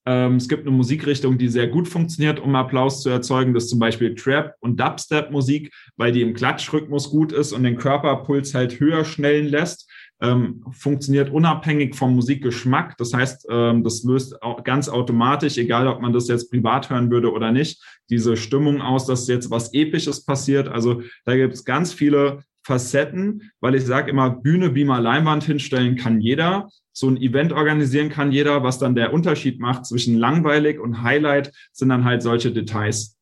Ähm, es gibt eine Musikrichtung, die sehr gut funktioniert, um Applaus zu erzeugen. Das ist zum Beispiel Trap und Dubstep-Musik, weil die im Klatschrhythmus gut ist und den Körperpuls halt höher schnellen lässt ähm, funktioniert unabhängig vom Musikgeschmack. Das heißt, ähm, das löst ganz automatisch, egal ob man das jetzt privat hören würde oder nicht, diese Stimmung aus, dass jetzt was Episches passiert. Also da gibt es ganz viele Facetten, weil ich sage immer, Bühne, Beamer, Leinwand hinstellen kann jeder. So ein Event organisieren kann jeder. Was dann der Unterschied macht zwischen langweilig und Highlight, sind dann halt solche Details.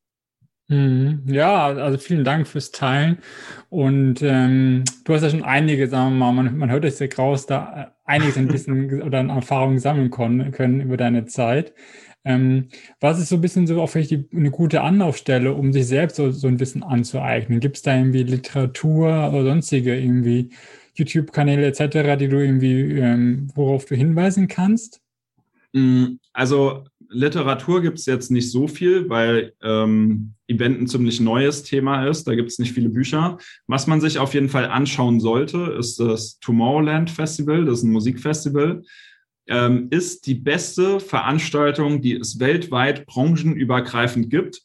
Mhm. Ja, also vielen Dank fürs Teilen. Und ähm, du hast ja schon einige, sagen wir mal, man, man hört euch sehr raus, da äh, einiges ein bisschen oder an Erfahrungen sammeln können, können über deine Zeit. Ähm, was ist so ein bisschen so auch vielleicht die, eine gute Anlaufstelle, um sich selbst so, so ein bisschen anzueignen? Gibt es da irgendwie Literatur oder sonstige irgendwie YouTube-Kanäle etc., die du irgendwie, ähm, worauf du hinweisen kannst? Mm, also Literatur gibt es jetzt nicht so viel, weil ähm, Event ein ziemlich neues Thema ist. Da gibt es nicht viele Bücher. Was man sich auf jeden Fall anschauen sollte, ist das Tomorrowland Festival. Das ist ein Musikfestival. Ähm, ist die beste Veranstaltung, die es weltweit branchenübergreifend gibt.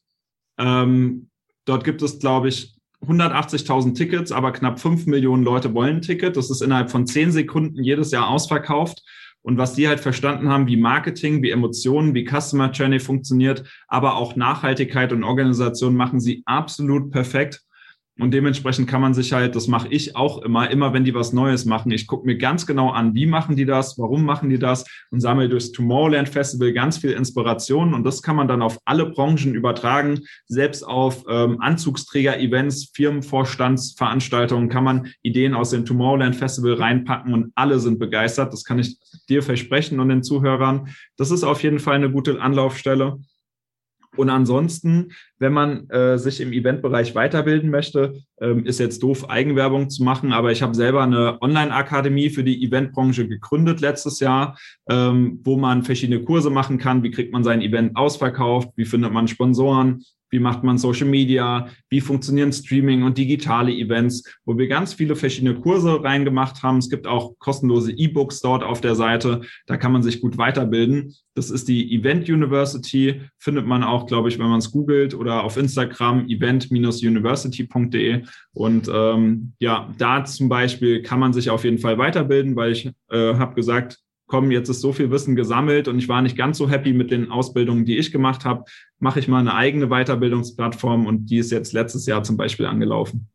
Ähm, dort gibt es, glaube ich, 180.000 Tickets, aber knapp 5 Millionen Leute wollen ein Ticket. Das ist innerhalb von 10 Sekunden jedes Jahr ausverkauft. Und was die halt verstanden haben, wie Marketing, wie Emotionen, wie Customer Journey funktioniert, aber auch Nachhaltigkeit und Organisation machen sie absolut perfekt. Und dementsprechend kann man sich halt, das mache ich auch immer, immer wenn die was Neues machen, ich gucke mir ganz genau an, wie machen die das, warum machen die das und sammle durchs Tomorrowland Festival ganz viel Inspiration und das kann man dann auf alle Branchen übertragen, selbst auf ähm, Anzugsträger-Events, Firmenvorstandsveranstaltungen kann man Ideen aus dem Tomorrowland Festival reinpacken und alle sind begeistert. Das kann ich dir versprechen und den Zuhörern. Das ist auf jeden Fall eine gute Anlaufstelle. Und ansonsten, wenn man äh, sich im Eventbereich weiterbilden möchte, ähm, ist jetzt doof, Eigenwerbung zu machen, aber ich habe selber eine Online-Akademie für die Eventbranche gegründet letztes Jahr, ähm, wo man verschiedene Kurse machen kann. Wie kriegt man sein Event ausverkauft? Wie findet man Sponsoren? Wie macht man Social Media, wie funktionieren Streaming und digitale Events, wo wir ganz viele verschiedene Kurse reingemacht haben. Es gibt auch kostenlose E-Books dort auf der Seite, da kann man sich gut weiterbilden. Das ist die Event University, findet man auch, glaube ich, wenn man es googelt oder auf Instagram event-university.de. Und ähm, ja, da zum Beispiel kann man sich auf jeden Fall weiterbilden, weil ich äh, habe gesagt, komm, jetzt ist so viel Wissen gesammelt und ich war nicht ganz so happy mit den Ausbildungen, die ich gemacht habe, mache ich mal eine eigene Weiterbildungsplattform und die ist jetzt letztes Jahr zum Beispiel angelaufen.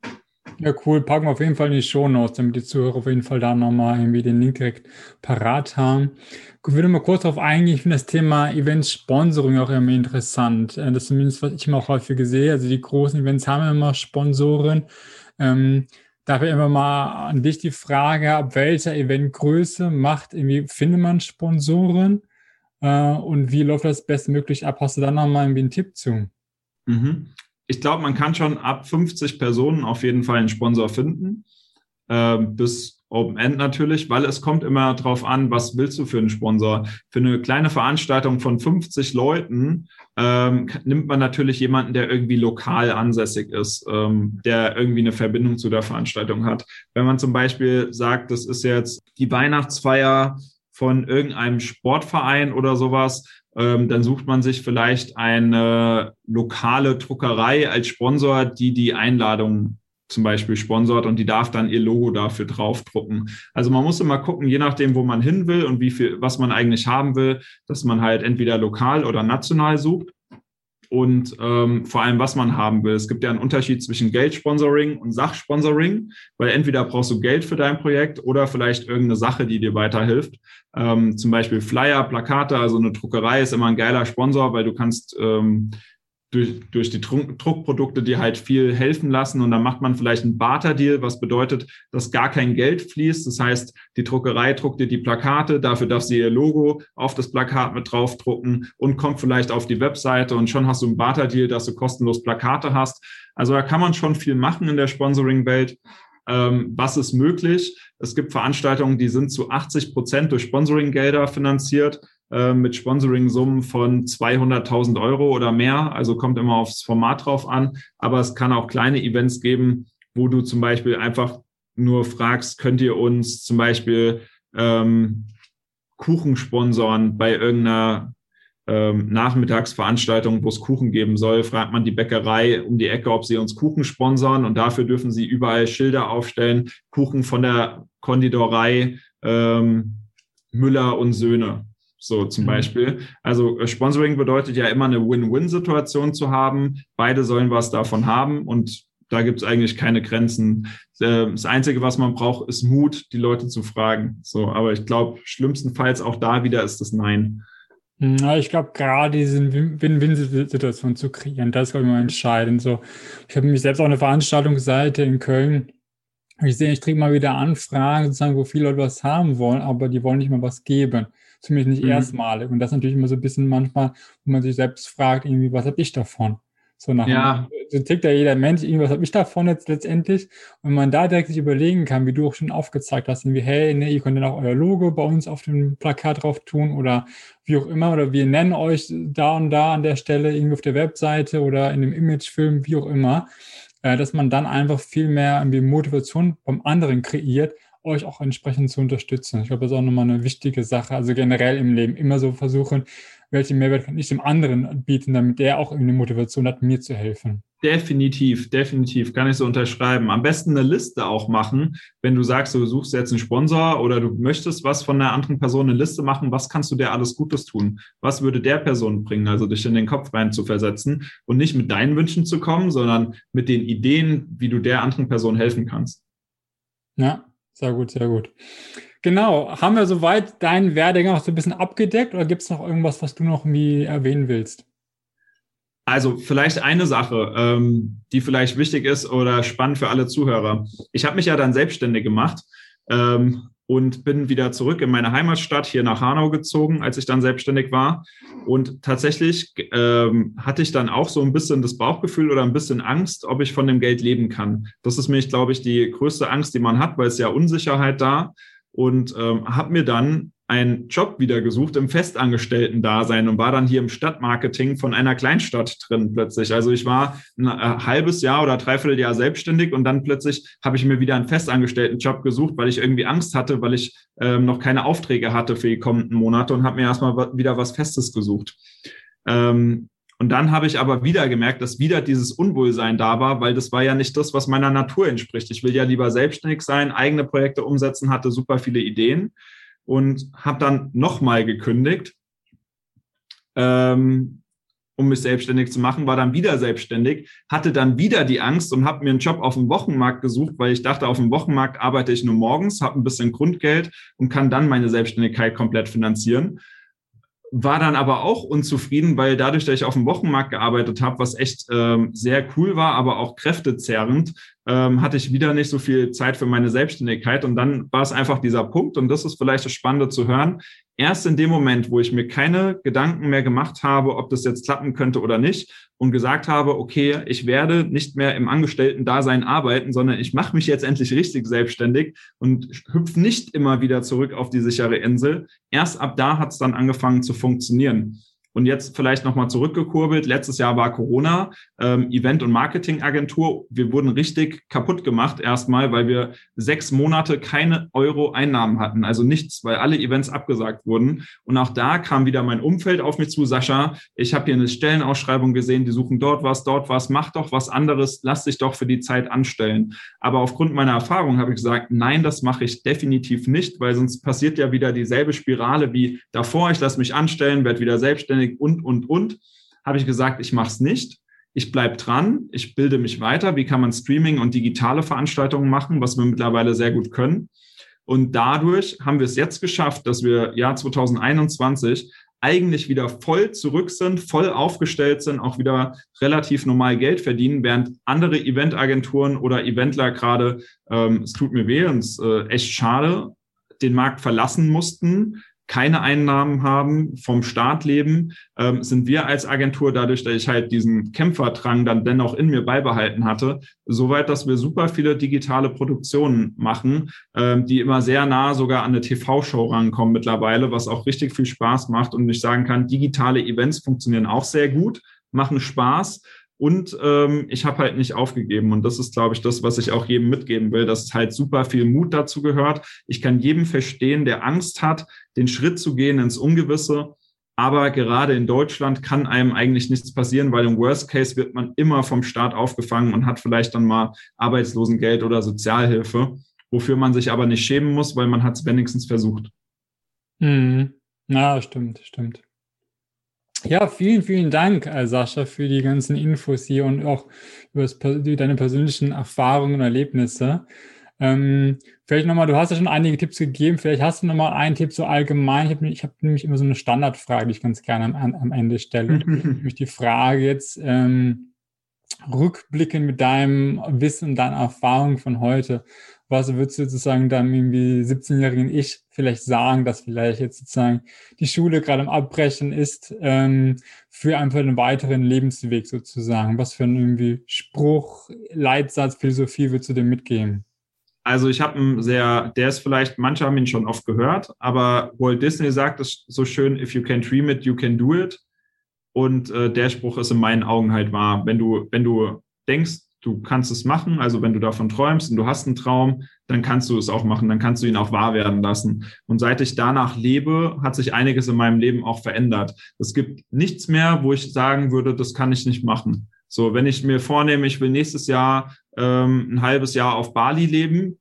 Ja, cool. Packen wir auf jeden Fall in die Show Notes, damit die Zuhörer auf jeden Fall da nochmal irgendwie den Link direkt parat haben. Ich würde mal kurz darauf eingehen. Ich finde das Thema Events Sponsoring auch immer interessant. Äh, das ist zumindest, was ich immer auch häufig sehe. Also die großen Events haben immer Sponsoren. Ähm, Dafür immer mal an dich die Frage, ab welcher Eventgröße macht irgendwie, findet man Sponsoren äh, und wie läuft das bestmöglich ab? Hast du da nochmal irgendwie einen Tipp zu? Mhm. Ich glaube, man kann schon ab 50 Personen auf jeden Fall einen Sponsor finden. Äh, bis Open End natürlich, weil es kommt immer darauf an, was willst du für einen Sponsor. Für eine kleine Veranstaltung von 50 Leuten ähm, nimmt man natürlich jemanden, der irgendwie lokal ansässig ist, ähm, der irgendwie eine Verbindung zu der Veranstaltung hat. Wenn man zum Beispiel sagt, das ist jetzt die Weihnachtsfeier von irgendeinem Sportverein oder sowas, ähm, dann sucht man sich vielleicht eine lokale Druckerei als Sponsor, die die Einladung zum Beispiel sponsort und die darf dann ihr Logo dafür draufdrucken. Also man muss immer gucken, je nachdem, wo man hin will und wie viel, was man eigentlich haben will, dass man halt entweder lokal oder national sucht und ähm, vor allem, was man haben will. Es gibt ja einen Unterschied zwischen Geldsponsoring und Sachsponsoring, weil entweder brauchst du Geld für dein Projekt oder vielleicht irgendeine Sache, die dir weiterhilft. Ähm, zum Beispiel Flyer, Plakate, also eine Druckerei ist immer ein geiler Sponsor, weil du kannst ähm, durch, durch die Druckprodukte, die halt viel helfen lassen. Und dann macht man vielleicht einen Barter-Deal, was bedeutet, dass gar kein Geld fließt. Das heißt, die Druckerei druckt dir die Plakate, dafür darf sie ihr Logo auf das Plakat mit draufdrucken und kommt vielleicht auf die Webseite und schon hast du einen Barter-Deal, dass du kostenlos Plakate hast. Also da kann man schon viel machen in der Sponsoring-Welt. Ähm, was ist möglich? Es gibt Veranstaltungen, die sind zu 80 Prozent durch Sponsoring-Gelder finanziert. Äh, mit Sponsoring-Summen von 200.000 Euro oder mehr. Also kommt immer aufs Format drauf an. Aber es kann auch kleine Events geben, wo du zum Beispiel einfach nur fragst, könnt ihr uns zum Beispiel ähm, Kuchen sponsoren bei irgendeiner ähm, Nachmittagsveranstaltung, wo es Kuchen geben soll, fragt man die Bäckerei um die Ecke, ob sie uns Kuchen sponsern und dafür dürfen sie überall Schilder aufstellen, Kuchen von der Konditorei ähm, Müller und Söhne so zum mhm. Beispiel. Also äh, Sponsoring bedeutet ja immer eine Win-Win-Situation zu haben. Beide sollen was davon haben und da gibt es eigentlich keine Grenzen. Äh, das Einzige, was man braucht, ist Mut, die Leute zu fragen. So, aber ich glaube, schlimmstenfalls auch da wieder ist das Nein. Ja, ich glaube, gerade diese Win-Win-Situation zu kreieren, das ist, glaube ich, mal entscheidend. So, ich habe mich selbst auch eine Veranstaltungsseite in Köln. Ich sehe, ich kriege mal wieder Anfragen, sozusagen, wo viele Leute was haben wollen, aber die wollen nicht mal was geben zumindest nicht mhm. erstmalig. Und das ist natürlich immer so ein bisschen manchmal, wo man sich selbst fragt, irgendwie, was habe ich davon? So nach ja. so tickt ja jeder Mensch, irgendwas habe ich davon jetzt letztendlich. Und man da direkt sich überlegen kann, wie du auch schon aufgezeigt hast, irgendwie, hey, ne, ihr könnt dann auch euer Logo bei uns auf dem Plakat drauf tun oder wie auch immer, oder wir nennen euch da und da an der Stelle irgendwie auf der Webseite oder in dem Imagefilm, wie auch immer, äh, dass man dann einfach viel mehr irgendwie Motivation beim anderen kreiert, euch auch entsprechend zu unterstützen. Ich glaube, das ist auch nochmal eine wichtige Sache. Also generell im Leben immer so versuchen, welchen Mehrwert kann ich dem anderen bieten, damit der auch eine Motivation hat, mir zu helfen. Definitiv, definitiv, kann ich so unterschreiben. Am besten eine Liste auch machen, wenn du sagst, du suchst jetzt einen Sponsor oder du möchtest was von einer anderen Person, eine Liste machen, was kannst du der alles Gutes tun? Was würde der Person bringen? Also dich in den Kopf rein zu versetzen und nicht mit deinen Wünschen zu kommen, sondern mit den Ideen, wie du der anderen Person helfen kannst. Ja, sehr gut, sehr gut. Genau. Haben wir soweit deinen Werdegang auch so ein bisschen abgedeckt oder gibt es noch irgendwas, was du noch irgendwie erwähnen willst? Also vielleicht eine Sache, ähm, die vielleicht wichtig ist oder spannend für alle Zuhörer. Ich habe mich ja dann selbstständig gemacht ähm, und bin wieder zurück in meine Heimatstadt hier nach Hanau gezogen, als ich dann selbstständig war. Und tatsächlich ähm, hatte ich dann auch so ein bisschen das Bauchgefühl oder ein bisschen Angst, ob ich von dem Geld leben kann. Das ist mich, glaube ich, die größte Angst, die man hat, weil es ja Unsicherheit da. Und ähm, habe mir dann einen Job wieder gesucht im Festangestellten-Dasein und war dann hier im Stadtmarketing von einer Kleinstadt drin plötzlich. Also ich war ein äh, halbes Jahr oder dreiviertel Jahr selbstständig und dann plötzlich habe ich mir wieder einen Festangestellten-Job gesucht, weil ich irgendwie Angst hatte, weil ich ähm, noch keine Aufträge hatte für die kommenden Monate und habe mir erstmal wieder was Festes gesucht. Ähm, und dann habe ich aber wieder gemerkt, dass wieder dieses Unwohlsein da war, weil das war ja nicht das, was meiner Natur entspricht. Ich will ja lieber selbstständig sein, eigene Projekte umsetzen, hatte super viele Ideen und habe dann nochmal gekündigt, ähm, um mich selbstständig zu machen, war dann wieder selbstständig, hatte dann wieder die Angst und habe mir einen Job auf dem Wochenmarkt gesucht, weil ich dachte, auf dem Wochenmarkt arbeite ich nur morgens, habe ein bisschen Grundgeld und kann dann meine Selbstständigkeit komplett finanzieren war dann aber auch unzufrieden, weil dadurch, dass ich auf dem Wochenmarkt gearbeitet habe, was echt ähm, sehr cool war, aber auch kräftezerrend, ähm, hatte ich wieder nicht so viel Zeit für meine Selbstständigkeit. Und dann war es einfach dieser Punkt, und das ist vielleicht das Spannende zu hören. Erst in dem Moment, wo ich mir keine Gedanken mehr gemacht habe, ob das jetzt klappen könnte oder nicht, und gesagt habe, okay, ich werde nicht mehr im Angestellten-Dasein arbeiten, sondern ich mache mich jetzt endlich richtig selbstständig und hüpfe nicht immer wieder zurück auf die sichere Insel. Erst ab da hat es dann angefangen zu funktionieren. Und jetzt vielleicht nochmal zurückgekurbelt. Letztes Jahr war Corona, ähm, Event- und Marketingagentur. Wir wurden richtig kaputt gemacht erstmal, weil wir sechs Monate keine Euro-Einnahmen hatten. Also nichts, weil alle Events abgesagt wurden. Und auch da kam wieder mein Umfeld auf mich zu. Sascha, ich habe hier eine Stellenausschreibung gesehen, die suchen dort was, dort was. Mach doch was anderes. Lass dich doch für die Zeit anstellen. Aber aufgrund meiner Erfahrung habe ich gesagt, nein, das mache ich definitiv nicht, weil sonst passiert ja wieder dieselbe Spirale wie davor. Ich lasse mich anstellen, werde wieder selbstständig Technik und, und, und, habe ich gesagt, ich mache es nicht. Ich bleibe dran, ich bilde mich weiter. Wie kann man Streaming und digitale Veranstaltungen machen, was wir mittlerweile sehr gut können. Und dadurch haben wir es jetzt geschafft, dass wir Jahr 2021 eigentlich wieder voll zurück sind, voll aufgestellt sind, auch wieder relativ normal Geld verdienen, während andere Eventagenturen oder Eventler gerade, ähm, es tut mir weh und es ist äh, echt schade, den Markt verlassen mussten, keine Einnahmen haben, vom Staat leben, ähm, sind wir als Agentur, dadurch, dass ich halt diesen Kämpferdrang dann dennoch in mir beibehalten hatte, soweit, dass wir super viele digitale Produktionen machen, ähm, die immer sehr nah sogar an eine TV-Show rankommen mittlerweile, was auch richtig viel Spaß macht und ich sagen kann, digitale Events funktionieren auch sehr gut, machen Spaß. Und ähm, ich habe halt nicht aufgegeben. Und das ist, glaube ich, das, was ich auch jedem mitgeben will, dass halt super viel Mut dazu gehört. Ich kann jedem verstehen, der Angst hat, den Schritt zu gehen ins Ungewisse. Aber gerade in Deutschland kann einem eigentlich nichts passieren, weil im Worst Case wird man immer vom Staat aufgefangen und hat vielleicht dann mal Arbeitslosengeld oder Sozialhilfe, wofür man sich aber nicht schämen muss, weil man hat es wenigstens versucht. Mhm. Ja, stimmt, stimmt. Ja, vielen, vielen Dank, äh, Sascha, für die ganzen Infos hier und auch über das, deine persönlichen Erfahrungen und Erlebnisse. Ähm, vielleicht nochmal, du hast ja schon einige Tipps gegeben, vielleicht hast du nochmal einen Tipp so allgemein. Ich habe hab nämlich immer so eine Standardfrage, die ich ganz gerne am, am Ende stelle. nämlich die Frage jetzt, ähm, rückblickend mit deinem Wissen und deiner Erfahrung von heute, was würdest du sozusagen dann irgendwie 17-jährigen Ich vielleicht sagen, dass vielleicht jetzt sozusagen die Schule gerade am Abbrechen ist, ähm, für einfach einen weiteren Lebensweg sozusagen? Was für ein irgendwie Spruch, Leitsatz, Philosophie würdest du dem mitgeben? Also ich habe einen sehr, der ist vielleicht, manche haben ihn schon oft gehört, aber Walt Disney sagt es so schön, if you can dream it, you can do it. Und äh, der Spruch ist in meinen Augen halt wahr. Wenn du, wenn du denkst, du kannst es machen. Also wenn du davon träumst und du hast einen Traum, dann kannst du es auch machen, dann kannst du ihn auch wahr werden lassen. Und seit ich danach lebe, hat sich einiges in meinem Leben auch verändert. Es gibt nichts mehr, wo ich sagen würde, das kann ich nicht machen. So, wenn ich mir vornehme, ich will nächstes Jahr ähm, ein halbes Jahr auf Bali leben,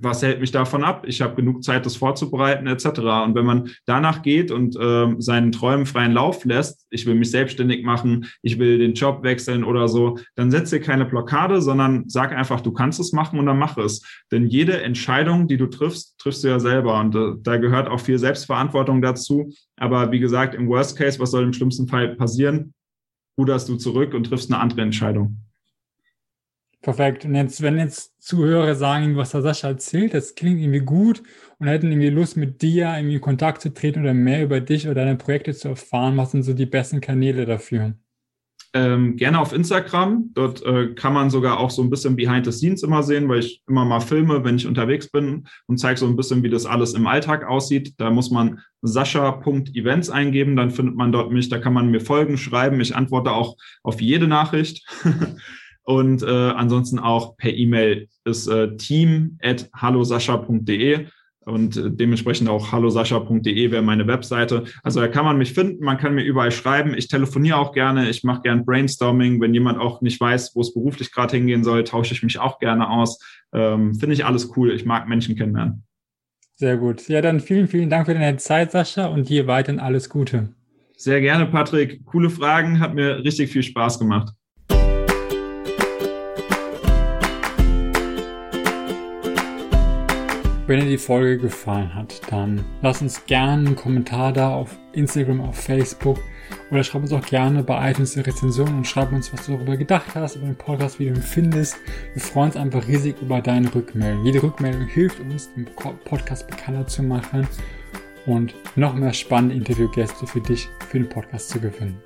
was hält mich davon ab? Ich habe genug Zeit, das vorzubereiten, etc. Und wenn man danach geht und ähm, seinen Träumen freien Lauf lässt, ich will mich selbstständig machen, ich will den Job wechseln oder so, dann setze keine Blockade, sondern sag einfach, du kannst es machen und dann mach es. Denn jede Entscheidung, die du triffst, triffst du ja selber. Und äh, da gehört auch viel Selbstverantwortung dazu. Aber wie gesagt, im Worst Case, was soll im schlimmsten Fall passieren? Ruderst du zurück und triffst eine andere Entscheidung. Perfekt. Und jetzt, wenn jetzt Zuhörer sagen, was der Sascha erzählt, das klingt irgendwie gut und hätten irgendwie Lust, mit dir irgendwie in Kontakt zu treten oder mehr über dich oder deine Projekte zu erfahren, was sind so die besten Kanäle dafür? Ähm, gerne auf Instagram. Dort äh, kann man sogar auch so ein bisschen behind the scenes immer sehen, weil ich immer mal filme, wenn ich unterwegs bin und zeige so ein bisschen, wie das alles im Alltag aussieht. Da muss man sascha.events eingeben, dann findet man dort mich, da kann man mir Folgen schreiben. Ich antworte auch auf jede Nachricht. Und äh, ansonsten auch per E-Mail ist äh, team at hallosascha.de und äh, dementsprechend auch hallosascha.de wäre meine Webseite. Also da kann man mich finden, man kann mir überall schreiben. Ich telefoniere auch gerne, ich mache gern Brainstorming. Wenn jemand auch nicht weiß, wo es beruflich gerade hingehen soll, tausche ich mich auch gerne aus. Ähm, Finde ich alles cool. Ich mag Menschen kennenlernen. Sehr gut. Ja, dann vielen, vielen Dank für deine Zeit, Sascha, und dir weiterhin alles Gute. Sehr gerne, Patrick. Coole Fragen, hat mir richtig viel Spaß gemacht. Wenn dir die Folge gefallen hat, dann lass uns gerne einen Kommentar da auf Instagram, auf Facebook oder schreib uns auch gerne bei iTunes eine Rezension und schreib uns, was du darüber gedacht hast, über den Podcast, wie du ihn findest. Wir freuen uns einfach riesig über deine Rückmeldung. Jede Rückmeldung hilft uns, den Podcast bekannter zu machen und noch mehr spannende Interviewgäste für dich, für den Podcast zu gewinnen.